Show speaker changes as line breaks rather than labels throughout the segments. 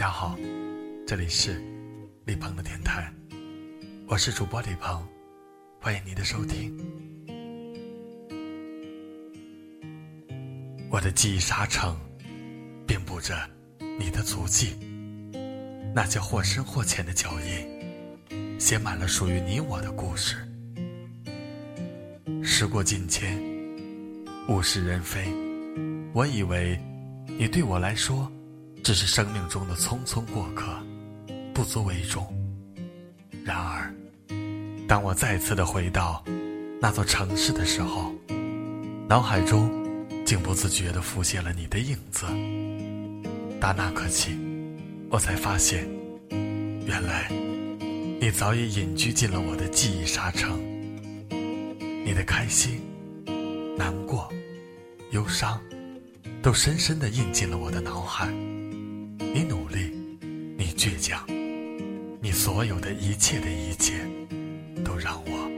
家好，这里是李鹏的电台，我是主播李鹏，欢迎你的收听。我的记忆沙城，遍布着你的足迹，那些或深或浅的脚印，写满了属于你我的故事。时过境迁，物是人非，我以为你对我来说。只是生命中的匆匆过客，不足为重。然而，当我再次的回到那座城市的时候，脑海中竟不自觉的浮现了你的影子。打那刻起，我才发现，原来你早已隐居进了我的记忆沙城。你的开心、难过、忧伤，都深深的印进了我的脑海。你努力，你倔强，你所有的一切的一切，都让我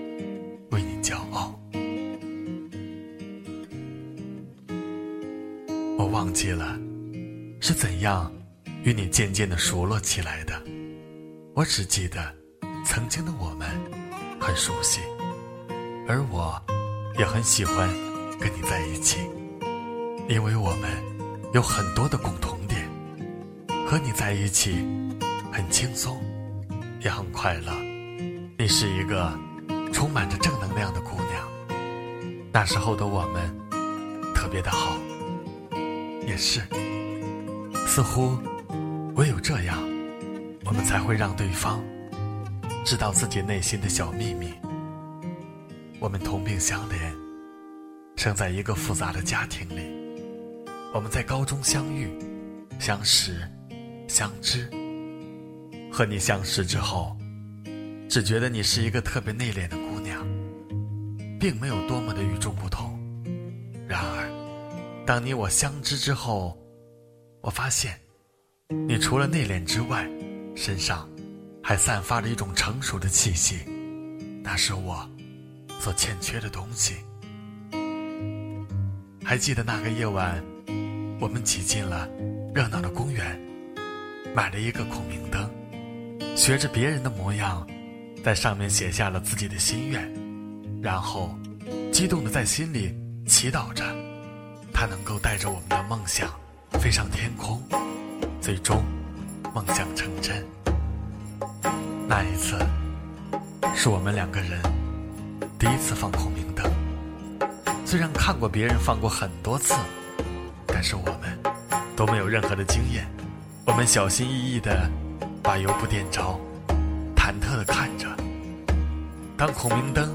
为你骄傲。我忘记了是怎样与你渐渐的熟络起来的，我只记得曾经的我们很熟悉，而我也很喜欢跟你在一起，因为我们有很多的共同。和你在一起，很轻松，也很快乐。你是一个充满着正能量的姑娘。那时候的我们特别的好，也是。似乎唯有这样，我们才会让对方知道自己内心的小秘密。我们同病相怜，生在一个复杂的家庭里。我们在高中相遇、相识。相知，和你相识之后，只觉得你是一个特别内敛的姑娘，并没有多么的与众不同。然而，当你我相知之后，我发现，你除了内敛之外，身上还散发着一种成熟的气息，那是我所欠缺的东西。还记得那个夜晚，我们挤进了热闹的公园。买了一个孔明灯，学着别人的模样，在上面写下了自己的心愿，然后激动的在心里祈祷着，它能够带着我们的梦想飞上天空，最终梦想成真。那一次，是我们两个人第一次放孔明灯。虽然看过别人放过很多次，但是我们都没有任何的经验。我们小心翼翼地把油布点着，忐忑地看着。当孔明灯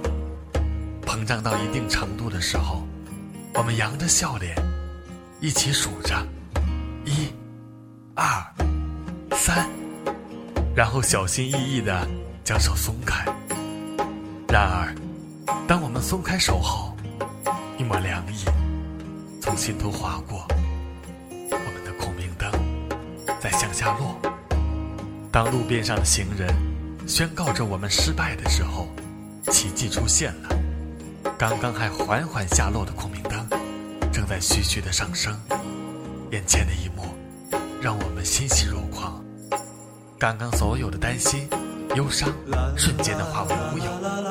膨胀到一定程度的时候，我们扬着笑脸，一起数着：一、二、三，然后小心翼翼地将手松开。然而，当我们松开手后，一抹凉意从心头划过。向下落。当路边上的行人宣告着我们失败的时候，奇迹出现了。刚刚还缓缓下落的孔明灯，正在徐徐的上升。眼前的一幕让我们欣喜若狂。刚刚所有的担心、忧伤，瞬间的化为乌有。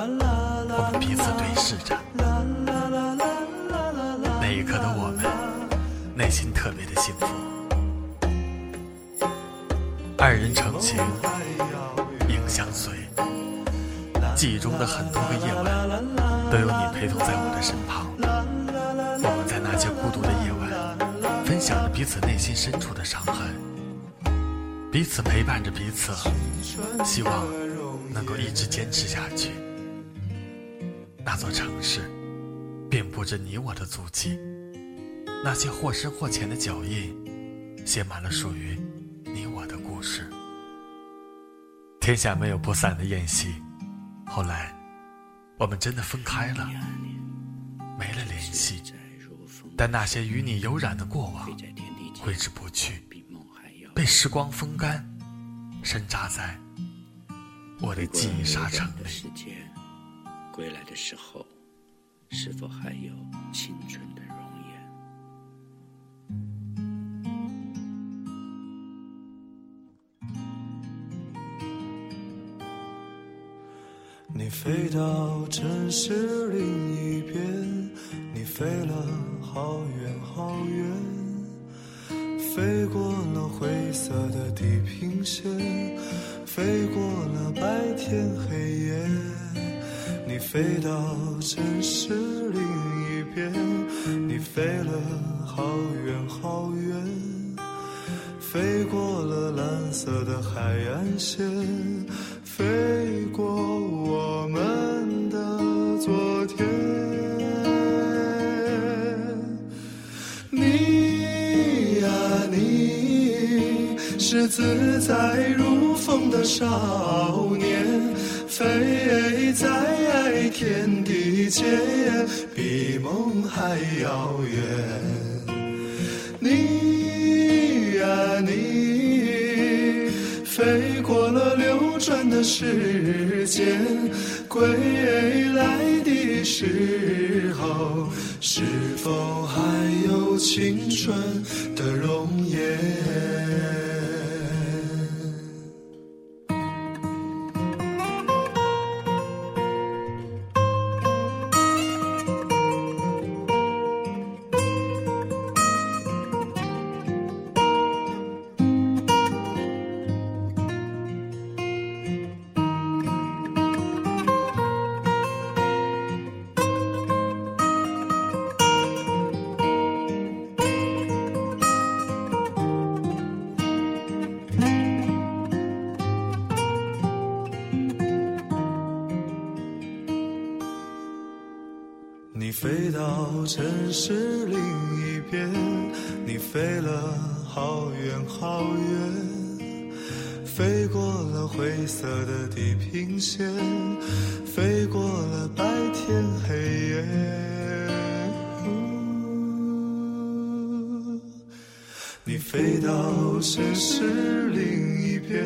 的很多个夜晚，都有你陪同在我的身旁。我们在那些孤独的夜晚，分享着彼此内心深处的伤痕，彼此陪伴着彼此，希望能够一直坚持下去。那座城市，遍布着你我的足迹，那些或深或浅的脚印。写满了属于你我的故事。天下没有不散的宴席，后来我们真的分开了，没了联系。但那些与你有染的过往，挥之不去，被时光风干，深扎在我的记忆沙场里。
归来的时候，是否还有青春
飞到城市另一边，你飞了好远好远，飞过了灰色的地平线，飞过了白天黑夜。你飞到城市另一边，你飞了好远好远，飞过了蓝色的海岸线，飞过我们的昨天。你呀，你是自在如风的少年。飞在天地间，比梦还遥远。你你，飞过了流转的时间，归来的时候，是否还有青春的容颜？你飞到城市另一边，你飞了好远好远，飞过了灰色的地平线，飞过了白天黑夜。你飞到城市另一边，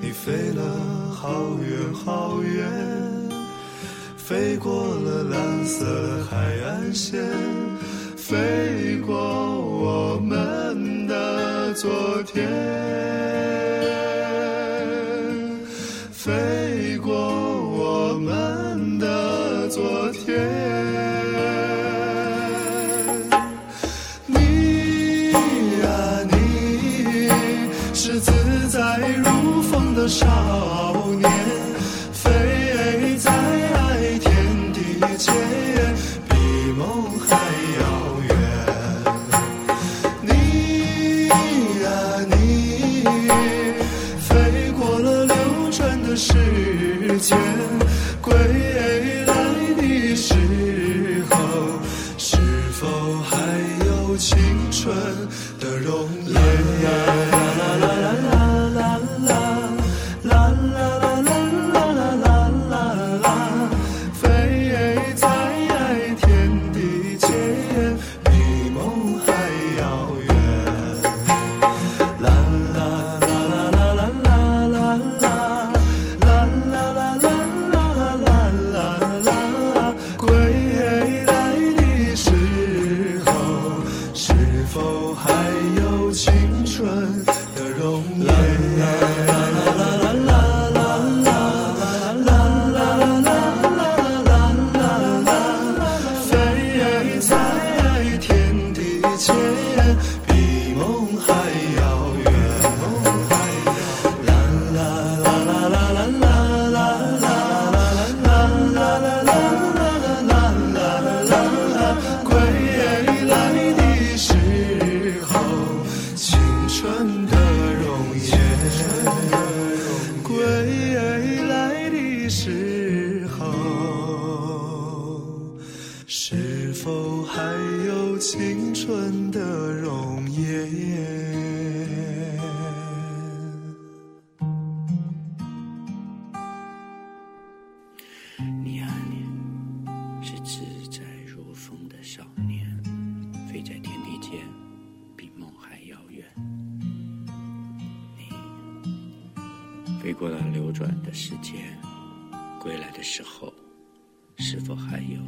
你飞了好远好远。飞过了蓝色海岸线，飞过我们的昨天，飞过比梦还遥远。你你飞过了流转的时间归来的时候是否还有青春的容颜？
春的容颜归来的时候是否还有青春的容颜？你过了流转的时间，归来的时候，是否还有？